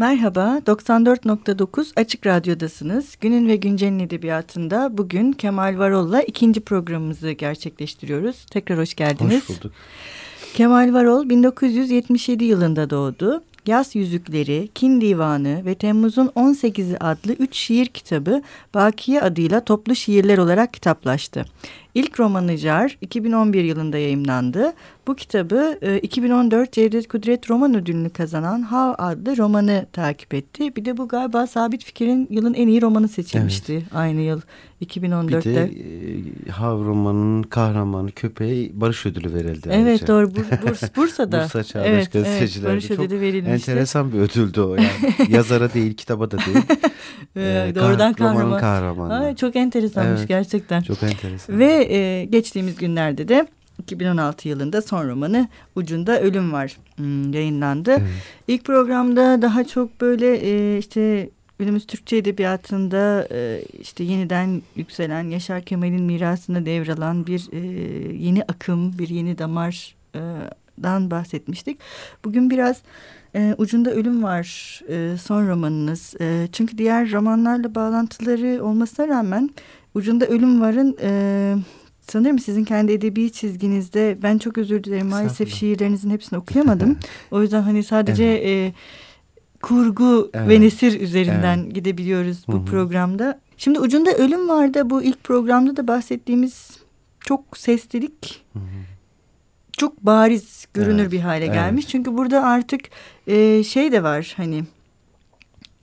Merhaba, 94.9 Açık Radyo'dasınız. Günün ve Güncel'in edebiyatında bugün Kemal Varol'la ikinci programımızı gerçekleştiriyoruz. Tekrar hoş geldiniz. Hoş bulduk. Kemal Varol 1977 yılında doğdu. Yaz Yüzükleri, Kin Divanı ve Temmuz'un 18'i adlı üç şiir kitabı Bakiye adıyla toplu şiirler olarak kitaplaştı. İlk romanı Jar 2011 yılında yayımlandı. Bu kitabı e, 2014 Cevdet Kudret Roman Ödülünü kazanan Hav adlı romanı takip etti. Bir de bu galiba Sabit Fikir'in yılın en iyi romanı seçilmişti evet. aynı yıl 2014'te. Bir de e, Hav romanının kahramanı köpeği Barış Ödülü verildi. Evet ayrıca. doğru Burs, Bursa'da. Bursa Çağdaş evet, Evet, Barış Ödülü verilmişti. Enteresan bir ödüldü o yani. Yazara değil kitaba da değil. ee, Doğrudan kahraman. kahramanı. Ay, çok enteresanmış evet, gerçekten. Çok enteresan. Ve e, geçtiğimiz günlerde de 2016 yılında son romanı Ucunda Ölüm Var hmm, yayınlandı. Evet. İlk programda daha çok böyle e, işte günümüz Türkçe edebiyatında e, işte yeniden yükselen Yaşar Kemal'in mirasını devralan bir e, yeni akım, bir yeni damardan bahsetmiştik. Bugün biraz e, Ucunda Ölüm Var e, son romanınız. E, çünkü diğer romanlarla bağlantıları olmasına rağmen Ucunda Ölüm Var'ın e, sanırım sizin kendi edebi çizginizde ben çok özür dilerim maalesef şiirlerinizin hepsini okuyamadım. o yüzden hani sadece evet. e, kurgu evet. ve nesir üzerinden evet. gidebiliyoruz bu Hı-hı. programda. Şimdi Ucunda Ölüm Var'da bu ilk programda da bahsettiğimiz çok seslilik Hı-hı. çok bariz görünür evet. bir hale gelmiş. Evet. Çünkü burada artık e, şey de var hani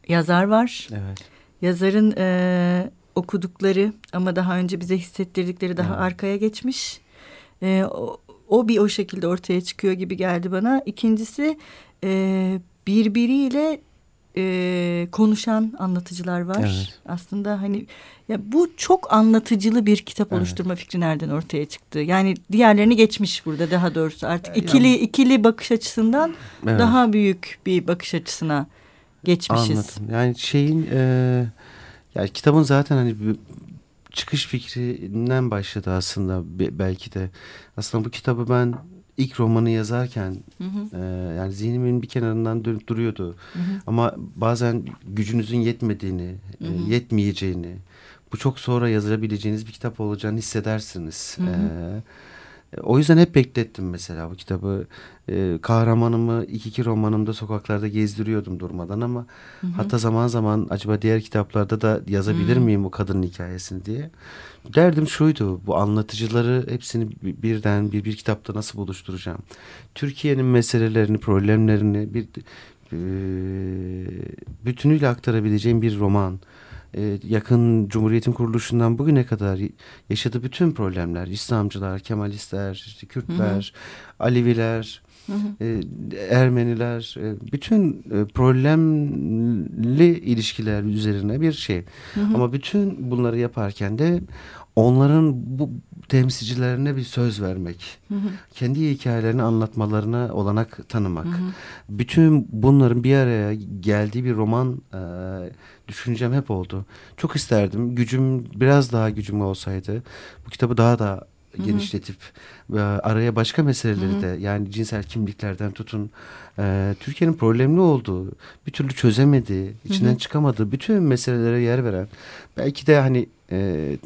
yazar var. Evet. Yazarın e, okudukları ama daha önce bize hissettirdikleri daha evet. arkaya geçmiş. E, o, o bir o şekilde ortaya çıkıyor gibi geldi bana. İkincisi e, birbiriyle e, konuşan anlatıcılar var. Evet. Aslında hani ya bu çok anlatıcılı bir kitap evet. oluşturma fikri nereden ortaya çıktı? Yani diğerlerini geçmiş burada daha doğrusu artık ikili yani, ikili bakış açısından evet. daha büyük bir bakış açısına geçmişiz. Anladım. Yani şeyin e, yani kitabın zaten hani çıkış fikrinden başladı aslında belki de. Aslında bu kitabı ben ilk romanı yazarken hı hı. E, yani zihnimin bir kenarından dönüp duruyordu. Hı hı. Ama bazen gücünüzün yetmediğini, hı hı. E, yetmeyeceğini, bu çok sonra yazabileceğiniz bir kitap olacağını hissedersiniz. Hı hı. E, o yüzden hep beklettim mesela bu kitabı. Ee, kahramanımı iki iki romanımda sokaklarda gezdiriyordum durmadan ama hı hı. hatta zaman zaman acaba diğer kitaplarda da yazabilir hı. miyim o kadının hikayesini diye. Derdim şuydu bu anlatıcıları hepsini birden bir bir kitapta nasıl buluşturacağım. Türkiye'nin meselelerini, problemlerini bir e, bütünüyle aktarabileceğim bir roman. E, yakın Cumhuriyet'in kuruluşundan bugüne kadar yaşadığı bütün problemler, İslamcılar, Kemalistler, işte Kürtler, hı hı. Aleviler, Hı hı. E, Ermeniler, e, bütün problemli ilişkiler üzerine bir şey. Hı hı. Ama bütün bunları yaparken de onların bu temsilcilerine bir söz vermek, hı hı. kendi hikayelerini anlatmalarına olanak tanımak. Hı hı. Bütün bunların bir araya geldiği bir roman e, düşüncem hep oldu. Çok isterdim. Gücüm biraz daha gücüm olsaydı bu kitabı daha da Hı-hı. genişletip e, araya başka meseleleri Hı-hı. de yani cinsel kimliklerden tutun e, Türkiye'nin problemli olduğu bir türlü çözemediği içinden Hı-hı. çıkamadığı bütün meselelere yer veren belki de hani e,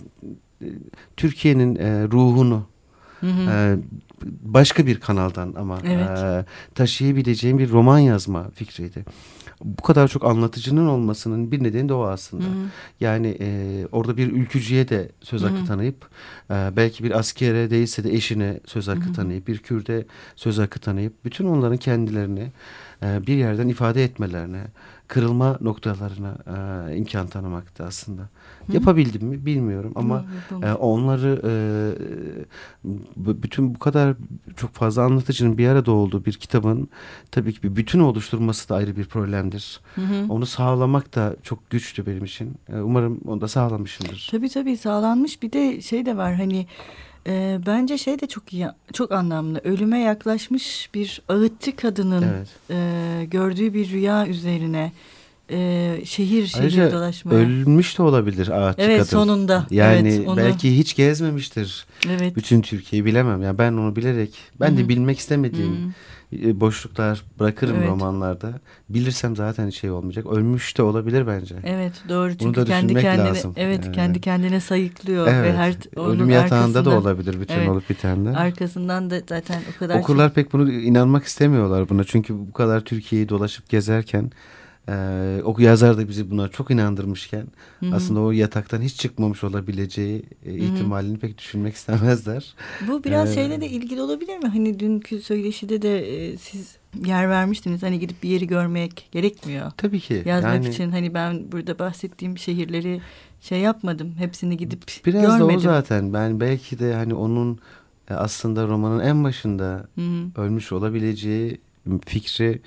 Türkiye'nin e, ruhunu hı hı. E, başka bir kanaldan ama evet. e, taşıyabileceğim bir roman yazma fikriydi. Bu kadar çok anlatıcının olmasının bir nedeni de o aslında. Hı hı. Yani e, orada bir ülkücüye de söz hakkı hı hı. tanıyıp e, belki bir askere değilse de eşine söz hakkı hı hı. tanıyıp bir Kürde söz hakkı tanıyıp bütün onların kendilerini e, bir yerden ifade etmelerine kırılma noktalarına e, imkan tanımaktı aslında. Hı. Yapabildim mi bilmiyorum ama Hı, e, onları e, bütün bu kadar çok fazla anlatıcının bir arada olduğu bir kitabın tabii ki bir bütün oluşturması da ayrı bir problemdir. Hı hı. Onu sağlamak da çok güçtü benim için. E, umarım onu da sağlamışımdır. Tabii tabii sağlanmış bir de şey de var hani e, bence şey de çok iyi, çok anlamlı. Ölüme yaklaşmış bir ağıtçı kadının evet. e, gördüğü bir rüya üzerine e, şehir şehir Ayrıca dolaşmaya. ölmüş de olabilir ağaççı evet kadın. sonunda. Yani evet, onu, belki hiç gezmemiştir. evet. Bütün Türkiye'yi bilemem. Yani ben onu bilerek ben de Hı hı. bilmek istemediğim Hı. e, boşluklar bırakırım Evet. romanlarda. Bilirsem zaten şey olmayacak. Ölmüş de olabilir bence. Evet doğru Bunu çünkü da kendi kendine lazım. evet Ee, kendi kendine sayıklıyor Evet. ve her Ölüm yatağında da olabilir bütün Evet. olup bitenler. Arkasından da zaten o kadar Okurlar pek bunu inanmak istemiyorlar buna. Çünkü bu kadar Türkiye'yi dolaşıp gezerken e, o yazar da bizi buna çok inandırmışken Hı hı. aslında o yataktan hiç çıkmamış olabileceği e, ihtimalini pek düşünmek istemezler. Bu biraz Ee, şeyle de ilgili olabilir mi? Hani dünkü söyleşide de e, siz yer vermiştiniz. Hani gidip bir yeri görmek gerekmiyor. Tabii ki. Yazmak yani için hani ben burada bahsettiğim şehirleri şey yapmadım. Hepsini gidip biraz görmedim. da o zaten. Ben belki de hani onun e, aslında romanın en başında Hı hı. ölmüş olabileceği fikri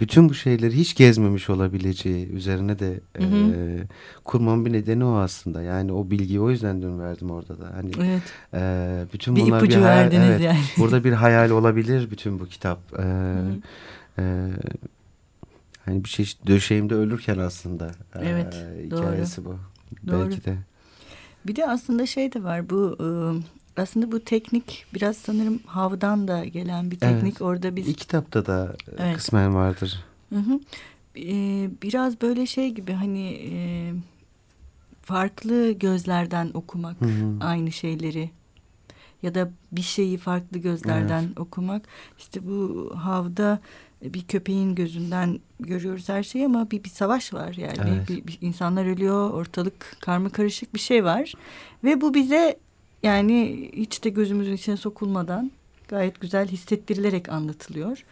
bütün bu şeyleri hiç gezmemiş olabileceği üzerine de Hı hı. e, kurmamın bir nedeni o aslında. Yani o bilgiyi o yüzden dün verdim orada da. Hani Evet. e, bütün Bir bunlar bir hayal, verdiniz evet, yani. burada bir hayal olabilir bütün bu kitap. E, hı. e, hani bir çeşit döşeğimde ölürken aslında e, Evet, hikayesi bu. Doğru. Belki de. Bir de aslında şey de var bu e, aslında bu teknik biraz sanırım havdan da gelen bir teknik. Evet. Orada biz İlk kitapta da e, Evet. kısmen vardır. Hı hı. Ee, biraz böyle şey gibi hani e, farklı gözlerden okumak Hı hı. aynı şeyleri ya da bir şeyi farklı gözlerden okumak. İşte bu havda bir köpeğin gözünden görüyoruz her şeyi ama bir, bir savaş var yani Evet. bir, bir insanlar ölüyor ortalık karma karışık bir şey var ve bu bize yani hiç de gözümüzün içine sokulmadan gayet güzel hissettirilerek anlatılıyor.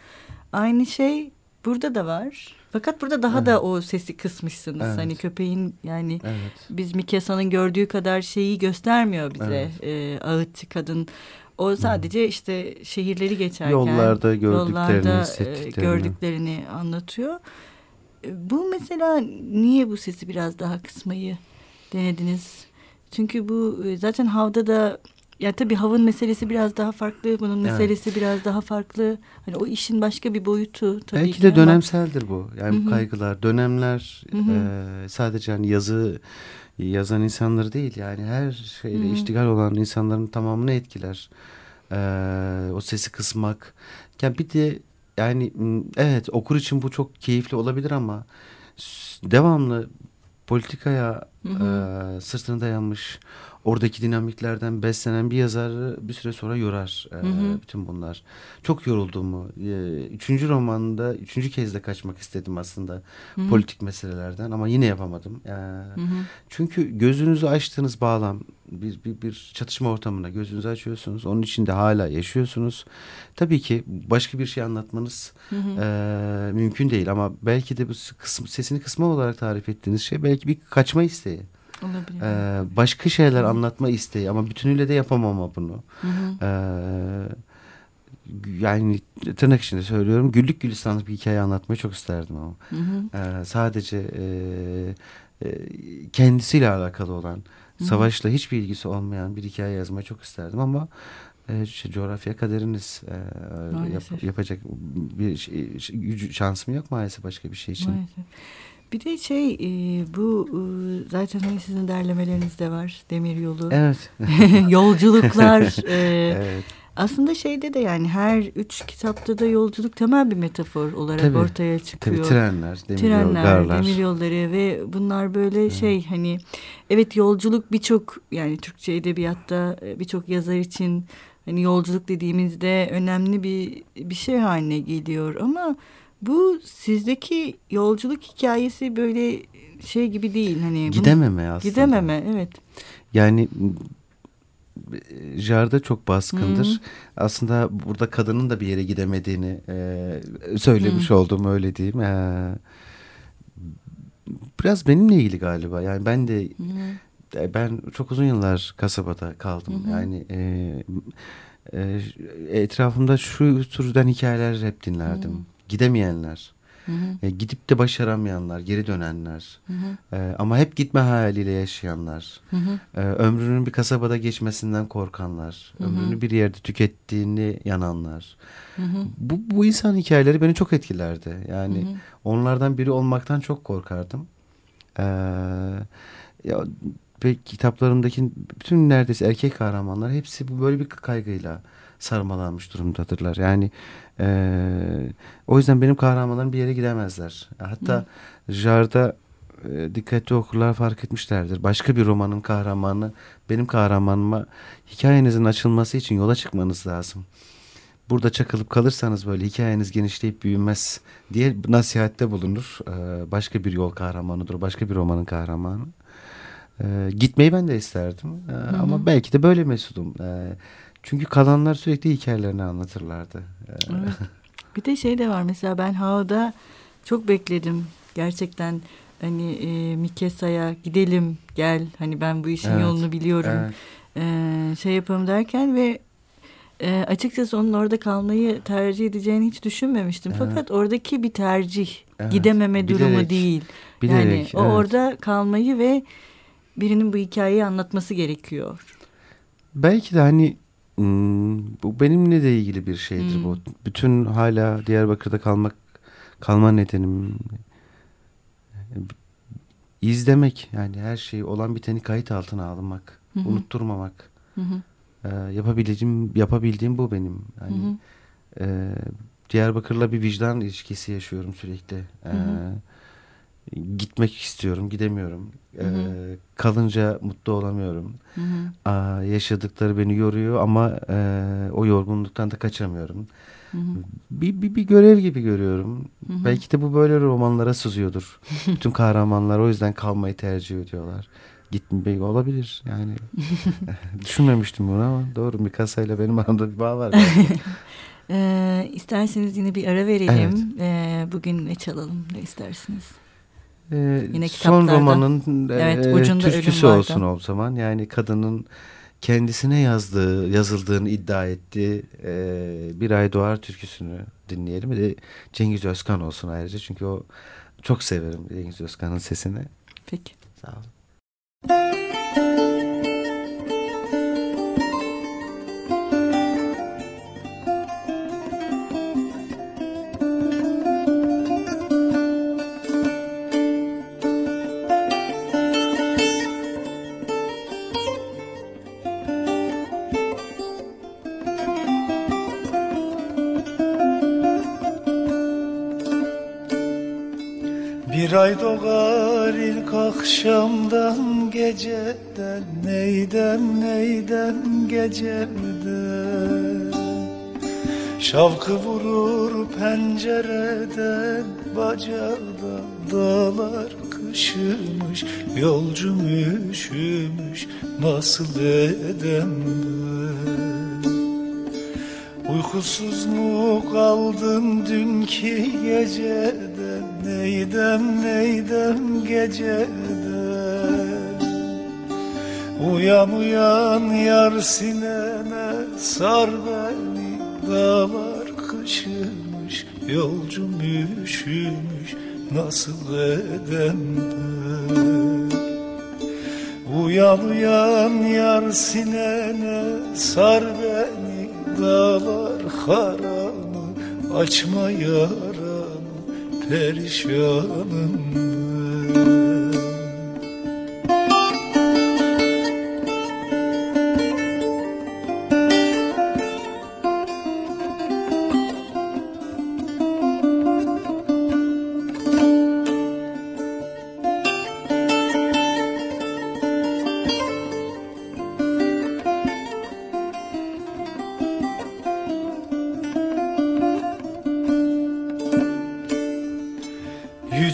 Aynı şey burada da var. Fakat burada daha Evet. da o sesi kısmışsınız. Evet. Hani köpeğin yani Evet. biz Mikesa'nın gördüğü kadar şeyi göstermiyor bize. Ee, ağıtçı kadın. O sadece işte şehirleri geçerken Yollarda gördüklerini, yollarda, e, hissettiklerini. gördüklerini anlatıyor. E, Bu mesela niye bu sesi biraz daha kısmayı denediniz? Çünkü bu e, zaten havda da ya tabii havın meselesi biraz daha farklı, bunun Evet. meselesi biraz daha farklı. Hani o işin başka bir boyutu tabii Belki ki de ama- dönemseldir bu. Yani Hı hı. bu kaygılar, dönemler Hı hı. e, sadece hani yazı yazan insanları değil yani her şeyle Hı hı. iştigal olan insanların tamamını etkiler. E, o sesi kısmak. Yani bir de yani evet okur için bu çok keyifli olabilir ama devamlı politikaya Hı hı. e, sırtını dayanmış oradaki dinamiklerden beslenen bir yazarı bir süre sonra yorar e, Hı hı. bütün bunlar. Çok yorulduğumu, e, üçüncü romanda üçüncü kez de kaçmak istedim aslında Hı hı. politik meselelerden ama yine yapamadım. E, Hı hı. çünkü gözünüzü açtığınız bağlam bir, bir, bir çatışma ortamına gözünüzü açıyorsunuz. Onun içinde hala yaşıyorsunuz. Tabii ki başka bir şey anlatmanız Hı hı. e, mümkün değil ama belki de bu kısım, sesini kısma olarak tarif ettiğiniz şey belki bir kaçma isteği. Olabilir. Ee, başka şeyler anlatma isteği ama bütünüyle de yapamama bunu. Hı hı. Ee, yani tırnak içinde söylüyorum güllük gülistanlık bir hikaye anlatmayı çok isterdim ama. Hı hı. Ee, sadece e, e, kendisiyle alakalı olan hı. savaşla hiçbir ilgisi olmayan bir hikaye yazmayı çok isterdim ama e, işte coğrafya kaderiniz e, yap- yapacak bir şey, şansım yok maalesef başka bir şey için. Maalesef. Bir de şey e, bu e, zaten hani sizin derlemeleriniz de var Demir Yolu. Evet. Yolculuklar. e, evet. Aslında şeyde de yani her üç kitapta da yolculuk temel bir metafor olarak Tabii. ortaya Tabii çıkıyor. trenler, demir Trenler, garlar. demir yolları ve bunlar böyle şey hani evet yolculuk birçok yani Türkçe edebiyatta birçok yazar için hani yolculuk dediğimizde önemli bir bir şey haline geliyor ama bu sizdeki yolculuk hikayesi böyle şey gibi değil hani bunu- Gidememe aslında. gidememe evet Yani Jar'da çok baskındır. Hı. Aslında burada kadının da bir yere gidemediğini e, söylemiş oldum öyle diyeyim. E, biraz benimle ilgili galiba. Yani ben de Hı. e, ben çok uzun yıllar kasabada kaldım. Hı hı. Yani e, e, etrafımda şu türden hikayeler hep dinlerdim. Hı. Gidemeyenler. Hı hı. E, gidip de başaramayanlar, geri dönenler. Hı hı. E, ama hep gitme hayaliyle yaşayanlar. Hı hı. E, ömrünün bir kasabada geçmesinden korkanlar. Hı hı. Ömrünü bir yerde tükettiğini yananlar. Hı hı. Bu, bu insan hikayeleri beni çok etkilerdi. Yani hı hı. onlardan biri olmaktan çok korkardım. Ee, ya ve kitaplarımdaki bütün neredeyse erkek kahramanlar hepsi bu böyle bir kaygıyla sarmalanmış durumdadırlar. Yani e, o yüzden benim kahramanlarım bir yere gidemezler. Hatta Hı. Jar'da e, dikkatli okurlar fark etmişlerdir. Başka bir romanın kahramanı benim kahramanıma hikayenizin açılması için yola çıkmanız lazım. Burada çakılıp kalırsanız böyle hikayeniz genişleyip büyümez diye nasihatte bulunur. Ee, başka bir yol kahramanıdır. Başka bir romanın kahramanı. Ee, gitmeyi ben de isterdim. Ee, ama belki de böyle mesudum. Ee, çünkü kalanlar sürekli hikayelerini anlatırlardı. Evet. Bir de şey de var mesela ben Hava'da çok bekledim. Gerçekten hani e, Mikesa'ya gidelim gel hani ben bu işin evet. yolunu biliyorum. Evet. E, şey yapalım derken ve e, açıkçası onun orada kalmayı tercih edeceğini hiç düşünmemiştim. Evet. Fakat oradaki bir tercih. Evet. Gidememe bilerek, durumu değil. Bilerek, yani o evet. orada kalmayı ve birinin bu hikayeyi anlatması gerekiyor. Belki de hani Hmm, bu benimle de ilgili bir şeydir hmm. bu. Bütün hala Diyarbakır'da kalmak kalma nedenim izlemek yani her şeyi olan biteni kayıt altına almak, hı hı. unutturmamak. Hı hı. Ee, yapabileceğim yapabildiğim bu benim. Yani hı hı. E, Diyarbakır'la bir vicdan ilişkisi yaşıyorum sürekli. Ee, hı hı gitmek istiyorum, gidemiyorum. Hı hı. Ee, kalınca mutlu olamıyorum. Hı hı. Aa, yaşadıkları beni yoruyor ama e, o yorgunluktan da kaçamıyorum. Hı hı. Bir, bir, bir görev gibi görüyorum. Hı hı. Belki de bu böyle romanlara sızıyordur. Bütün kahramanlar o yüzden kalmayı tercih ediyorlar. Gitmek olabilir yani. Düşünmemiştim bunu ama doğru bir kasayla benim aramda bir bağ var. ee, isterseniz yine bir ara verelim. Evet. Ee, bugün ne çalalım ne istersiniz? Ee, Yine son romanın evet, e, ucunda türküsü olsun o zaman. Yani kadının kendisine yazdığı, yazıldığını iddia ettiği e, Bir Ay Doğar türküsünü dinleyelim. Bir de Cengiz Özkan olsun ayrıca. Çünkü o çok severim Cengiz Özkan'ın sesini. Peki. Sağ olun. Ay doğar ilk akşamdan geceden Neydem neydem geceden Şavkı vurur pencereden Bacada dağlar kışımış Yolcum üşümüş nasıl edem Uykusuz mu kaldın dünkü geceden Neydem neydem geceden? Uyan uyan yar sinene Sar beni dağlar kışımış Yolcum üşümüş nasıl edem Uyan uyan yar sinene Sar beni dağlar haramı Açma yar perişanım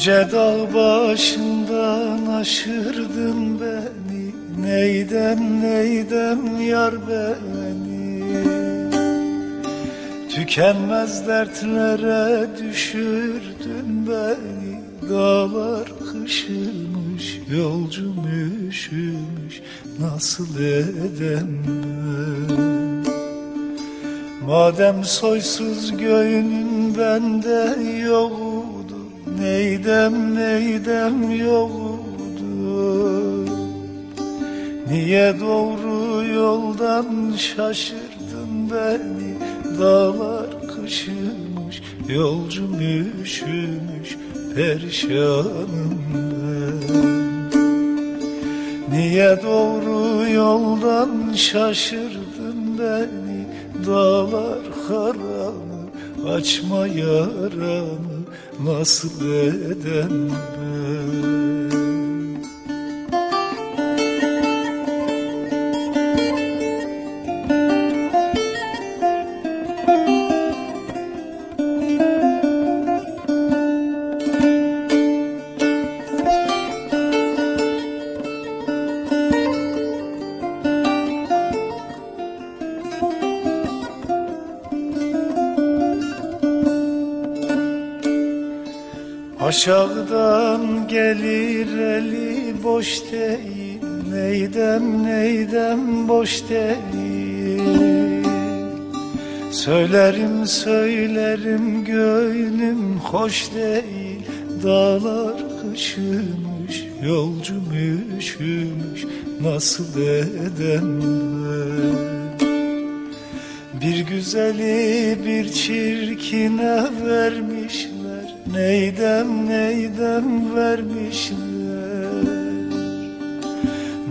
Yüce dağ başından aşırdın beni. Neydem neydem yar beni? Tükenmez dertlere düşürdün beni. Dağlar kışılmış yolcum üşümüş. Nasıl edem ben Madem soysuz göğünün bende yok neydem neydem yoktu Niye doğru yoldan şaşırdın beni? Dağlar kışımış, yolcum üşümüş Perişanım Niye doğru yoldan şaşırdın beni? Dağlar karanı açma yaramı Nasıl edem Aşağıdan gelir eli boş değil. Neydem neydem boş değil. Söylerim söylerim gönlüm hoş değil. Dağlar kışımış yolcum üşümüş Nasıl edem ben? Bir güzeli bir çirkine vermişler Neydem neydem vermişler?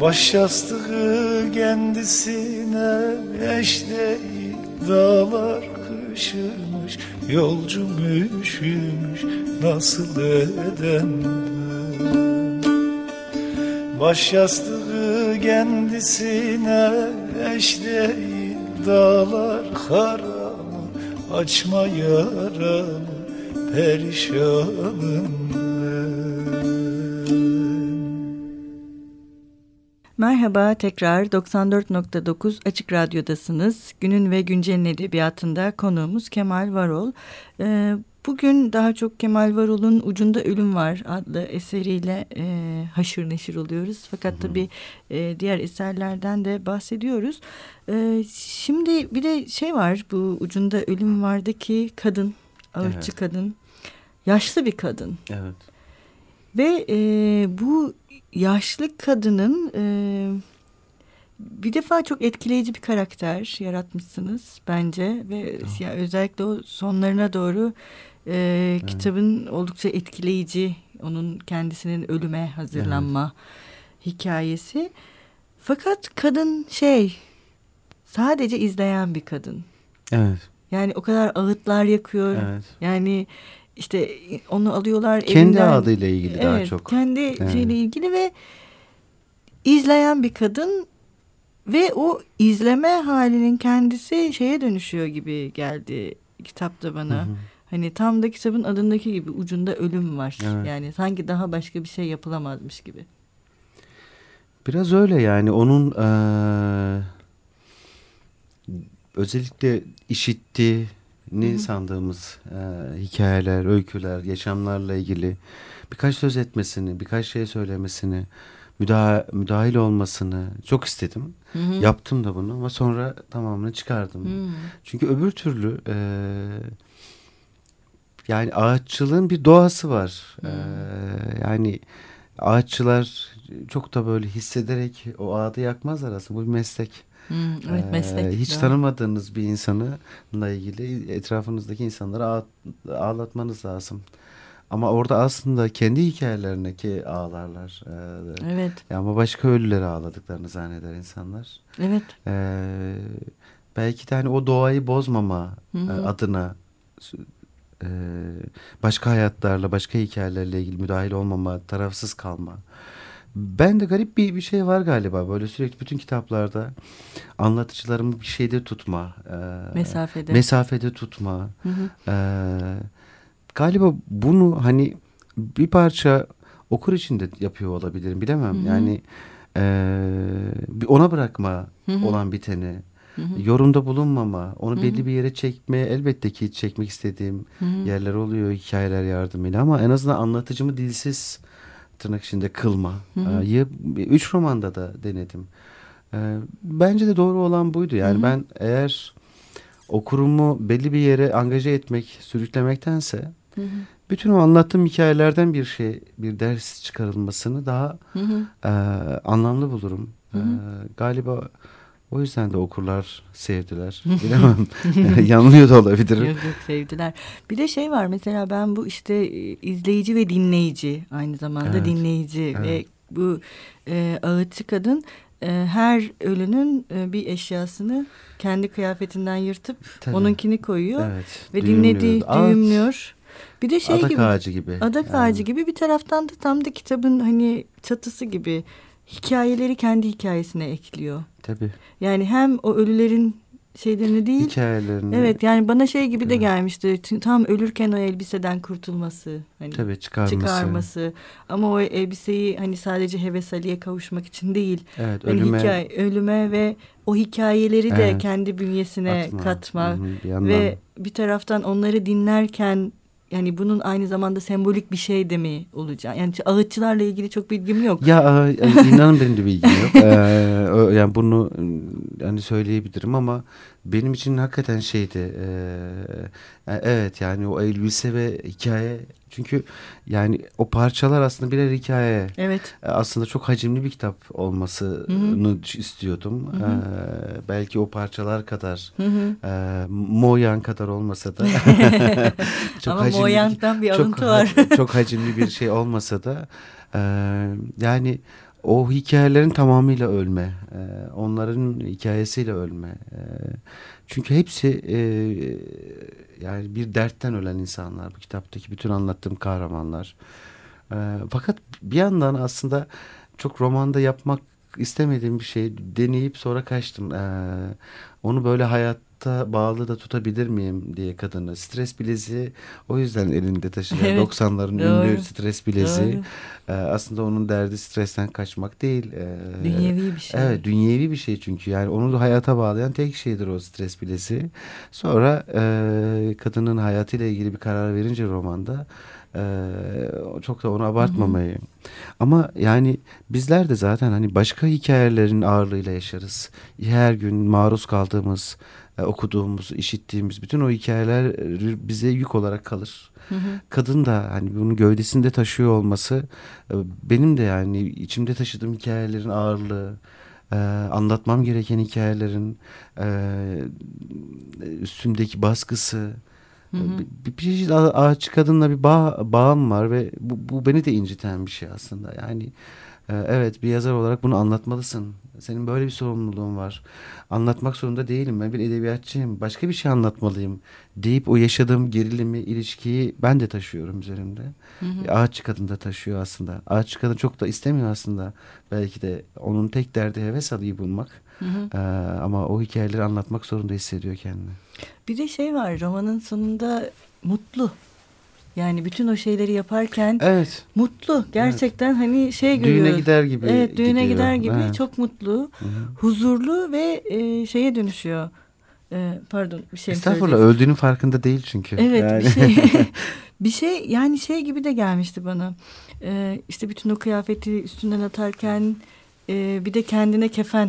Baş yastığı kendisine eş değil Dağlar kışımış Yolcum üşümüş Nasıl edem ben Baş yastığı kendisine eş değil Dağlar karamı Açma yaramı perişanım Merhaba tekrar 94.9 Açık Radyo'dasınız. Günün ve Güncel'in edebiyatında konuğumuz Kemal Varol. Ee, bugün daha çok Kemal Varol'un Ucunda Ölüm Var adlı eseriyle e, haşır neşir oluyoruz. Fakat tabii e, diğer eserlerden de bahsediyoruz. E, şimdi bir de şey var bu Ucunda Ölüm Var'daki kadın, ağırtçı evet. kadın. Yaşlı bir kadın. Evet. Ve e, bu yaşlı kadının e, bir defa çok etkileyici bir karakter yaratmışsınız bence ve oh. ya özellikle o sonlarına doğru e, evet. kitabın oldukça etkileyici onun kendisinin ölüme hazırlanma evet. hikayesi. Fakat kadın şey sadece izleyen bir kadın. Evet. Yani o kadar ağıtlar yakıyor. Evet. Yani işte onu alıyorlar kendi evinden. adıyla ilgili evet, daha çok. Kendi evet. şeyle ilgili ve izleyen bir kadın ve o izleme halinin kendisi şeye dönüşüyor gibi geldi kitapta bana. Hı hı. Hani tam da kitabın adındaki gibi ucunda ölüm var. Evet. Yani sanki daha başka bir şey yapılamazmış gibi. Biraz öyle yani onun ee, özellikle işitti Hı-hı. sandığımız e, hikayeler, öyküler, yaşamlarla ilgili birkaç söz etmesini, birkaç şey söylemesini, müdah müdahil olmasını çok istedim. Hı-hı. Yaptım da bunu ama sonra tamamını çıkardım. Hı-hı. Çünkü öbür türlü e, yani ağaççılığın bir doğası var. E, yani ağaççılar çok da böyle hissederek o ağdı yakmazlar aslında. Bu bir meslek. Hmm, evet meslek. Ee, hiç tanımadığınız bir insanla ilgili etrafınızdaki insanları ağlatmanız lazım. Ama orada aslında kendi hikayelerindeki ağlarlar. Ee, evet. Ama başka ölüleri ağladıklarını zanneder insanlar. Evet. Ee, belki de hani o doğayı bozmama Hı -hı. E, adına e, başka hayatlarla, başka hikayelerle ilgili müdahil olmama, tarafsız kalma. Ben de garip bir, bir şey var galiba böyle sürekli bütün kitaplarda anlatıcılarımı bir şeyde tutma. E, mesafede. Mesafede tutma. Hı hı. E, galiba bunu hani bir parça okur için de yapıyor olabilirim bilemem. Hı hı. Yani e, ona bırakma hı hı. olan biteni. Hı hı. Yorumda bulunmama, onu hı hı. belli bir yere çekmeye elbette ki çekmek istediğim hı hı. yerler oluyor hikayeler yardımıyla ama en azından anlatıcımı dilsiz tırnak içinde kılma. Hı hı. Ee, üç romanda da denedim. Ee, bence de doğru olan buydu. Yani hı hı. ben eğer okurumu belli bir yere angaje etmek, sürüklemektense hı hı. bütün o anlattığım hikayelerden bir şey, bir ders çıkarılmasını daha Hı hı. e, anlamlı bulurum. Hı hı. E, galiba o yüzden de okurlar sevdiler. Bilemem. Yanılıyor da olabilirim. Yok yok sevdiler. Bir de şey var mesela ben bu işte e, izleyici ve dinleyici aynı zamanda Evet, dinleyici ve evet. bu e, ağıtçı kadın e, her ölünün e, bir eşyasını kendi kıyafetinden yırtıp Tabii. onunkini koyuyor Evet. ve düğümlüyor. dinlediği Ağaç, düğümlüyor. Bir de şey adak gibi ağacı gibi. adak Yani. ağacı gibi bir taraftan da tam da kitabın hani çatısı gibi hikayeleri kendi hikayesine ekliyor. Tabii. Yani hem o ölülerin şeylerini değil Hikayelerini. Evet yani bana şey gibi de gelmişti. Tam ölürken o elbiseden kurtulması. Hani Tabii çıkarması. çıkarması. Ama o elbiseyi hani sadece heves Ali'ye kavuşmak için değil. Evet Hani ölüme hikaye, ölüme ve o hikayeleri de Evet. kendi bünyesine atma. katma. Hı hı, bir yandan. Ve bir taraftan onları dinlerken yani bunun aynı zamanda sembolik bir şey de mi olacak? Yani ağıtçılarla ilgili çok bilgim yok. Ya e, inanın benim de bilgim yok. Ee, yani bunu hani söyleyebilirim ama benim için hakikaten şeydi. e, evet yani o elbise ve hikaye çünkü yani o parçalar aslında birer hikaye. Evet. E, Aslında çok hacimli bir kitap olmasını istiyordum. Hı hı. Ee, belki o parçalar kadar, Hı hı. e, Moyan kadar olmasa da. Ama hacimli Moyang'dan bir çok, alıntı ha- var. çok hacimli bir şey olmasa da e, yani o hikayelerin tamamıyla ölme, e, onların hikayesiyle ölme. E, çünkü hepsi e, yani bir dertten ölen insanlar bu kitaptaki bütün anlattığım kahramanlar. E, fakat bir yandan aslında çok romanda yapmak istemediğim bir şey deneyip sonra kaçtım. E, onu böyle hayatta bağlı da tutabilir miyim diye kadını. Stres bileziği o yüzden elinde taşıyor. Evet, 90'ların doğru. ünlü stres bileziği. Ee, aslında onun derdi stresten kaçmak değil. Ee, Dünyevi bir şey. Evet dünyevi bir şey çünkü yani onu da hayata bağlayan tek şeydir o stres bileziği. Sonra e, kadının hayatıyla ilgili bir karar verince romanda e, çok da onu abartmamayı. Ama yani bizler de zaten hani başka hikayelerin ağırlığıyla yaşarız. Her gün maruz kaldığımız, e, okuduğumuz, işittiğimiz bütün o hikayeler bize yük olarak kalır Hı hı. kadın da hani bunu gövdesinde taşıyor olması e, benim de yani içimde taşıdığım hikayelerin ağırlığı e, anlatmam gereken hikayelerin e, üstümdeki baskısı Hı hı. bir, bir çeşit ağaç kadınla bir bağ, bağım var ve bu, bu beni de inciten bir şey aslında yani evet bir yazar olarak bunu anlatmalısın. Senin böyle bir sorumluluğun var. Anlatmak zorunda değilim. Ben bir edebiyatçıyım. Başka bir şey anlatmalıyım deyip o yaşadığım gerilimi ilişkiyi ben de taşıyorum üzerimde. Hı hı. E, ağaççı kadın da taşıyor aslında. Ağaççı kadın çok da istemiyor aslında. Belki de onun tek derdi heves alıyı bulmak. Hı hı. E, ama o hikayeleri anlatmak zorunda hissediyor kendini. Bir de şey var romanın sonunda mutlu. Yani bütün o şeyleri yaparken evet mutlu. Gerçekten hani şey düğüne görüyor. gider gibi Evet düğüne gidiyor. gider gibi Evet. çok mutlu, Hı hı. huzurlu ve e, şeye dönüşüyor. E, pardon bir şey Estağfurullah öldüğünün farkında değil çünkü. Evet Yani. bir şey bir şey yani şey gibi de gelmişti bana. E, işte bütün o kıyafeti üstünden atarken e, bir de kendine kefen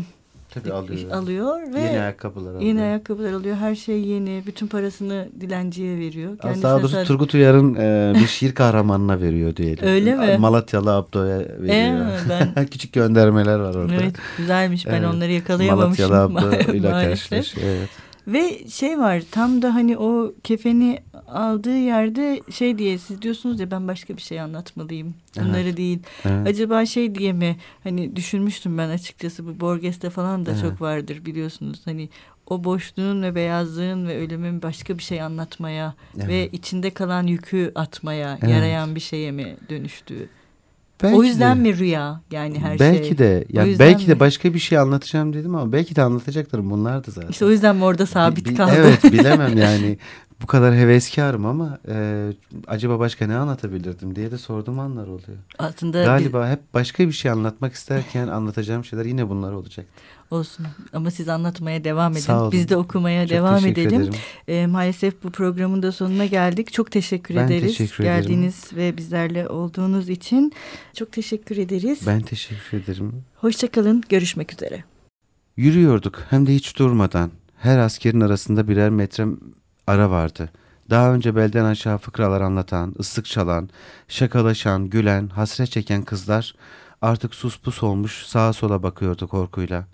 Tabii alıyor. alıyor ve Yeni ayakkabılar alıyor. Yeni ayakkabılar alıyor. Her şey yeni. Bütün parasını dilenciye veriyor. Kendisine daha doğrusu sadece- Turgut Uyar'ın e, bir şiir kahramanına veriyor diyelim. Öyle mi? Malatyalı Abdo'ya veriyor. Ee, ben- Küçük göndermeler var orada. Evet güzelmiş. Ben Evet. onları yakalayamamışım Malatyalı Abdo ile maalesef. karşılaş. Evet. Ve şey var tam da hani o kefeni aldığı yerde şey diye siz diyorsunuz ya ben başka bir şey anlatmalıyım. Bunları Evet. değil. Evet. Acaba şey diye mi hani düşünmüştüm ben açıkçası bu Borges'te falan da Evet. çok vardır biliyorsunuz. Hani o boşluğun ve beyazlığın ve ölümün başka bir şey anlatmaya ve Evet. içinde kalan yükü atmaya Evet. yarayan bir şeye mi dönüştüğü. Belki o yüzden de, mi rüya yani her belki şey? de yani yüzden belki de başka bir şey anlatacağım dedim ama belki de anlatacaklarım bunlardı zaten. İşte o yüzden mi orada sabit Bi- bi- kaldı? Evet bilemem yani bu kadar heveskarım ama e, acaba başka ne anlatabilirdim diye de sorduğum anlar oluyor. Aslında Galiba hep başka bir şey anlatmak isterken anlatacağım şeyler yine bunlar olacak. Olsun ama siz anlatmaya devam edin. Sağ olun. Biz de okumaya Çok devam edelim. ederim. E, maalesef bu programın da sonuna geldik. Çok teşekkür Ben ederiz. teşekkür ederim. Geldiğiniz ve bizlerle olduğunuz için çok teşekkür ederiz. Ben teşekkür ederim. Hoşçakalın. Görüşmek üzere. Yürüyorduk hem de hiç durmadan. Her askerin arasında birer metre ara vardı. Daha önce belden aşağı fıkralar anlatan, ıslık çalan, şakalaşan, gülen, hasret çeken kızlar artık sus pus olmuş sağa sola bakıyordu korkuyla.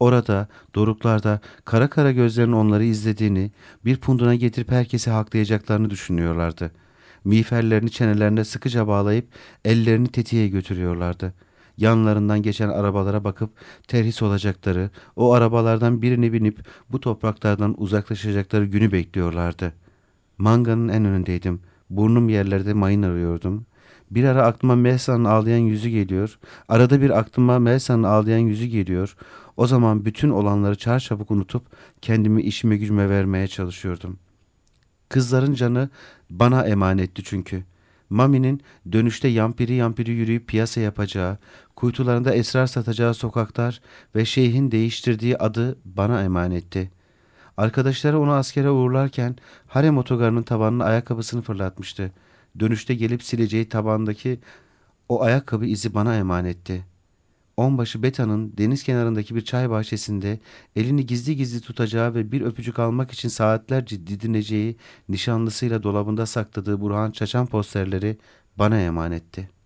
Orada, doruklarda kara kara gözlerin onları izlediğini, bir punduna getirip herkesi haklayacaklarını düşünüyorlardı. Miğferlerini çenelerine sıkıca bağlayıp ellerini tetiğe götürüyorlardı. Yanlarından geçen arabalara bakıp terhis olacakları, o arabalardan birini binip bu topraklardan uzaklaşacakları günü bekliyorlardı. Manganın en önündeydim. Burnum yerlerde mayın arıyordum. Bir ara aklıma Melsa'nın ağlayan yüzü geliyor. Arada bir aklıma Melsa'nın ağlayan yüzü geliyor. O zaman bütün olanları çarçabuk unutup kendimi işime gücüme vermeye çalışıyordum. Kızların canı bana emanetti çünkü. Mami'nin dönüşte yampiri yampiri yürüyüp piyasa yapacağı, kuytularında esrar satacağı sokaklar ve şeyhin değiştirdiği adı bana emanetti. Arkadaşları onu askere uğurlarken harem otogarının tavanına ayakkabısını fırlatmıştı. Dönüşte gelip sileceği tabandaki o ayakkabı izi bana emanetti. Onbaşı Beta'nın deniz kenarındaki bir çay bahçesinde elini gizli gizli tutacağı ve bir öpücük almak için saatlerce didineceği nişanlısıyla dolabında sakladığı Burhan Çaçan posterleri bana emanetti.''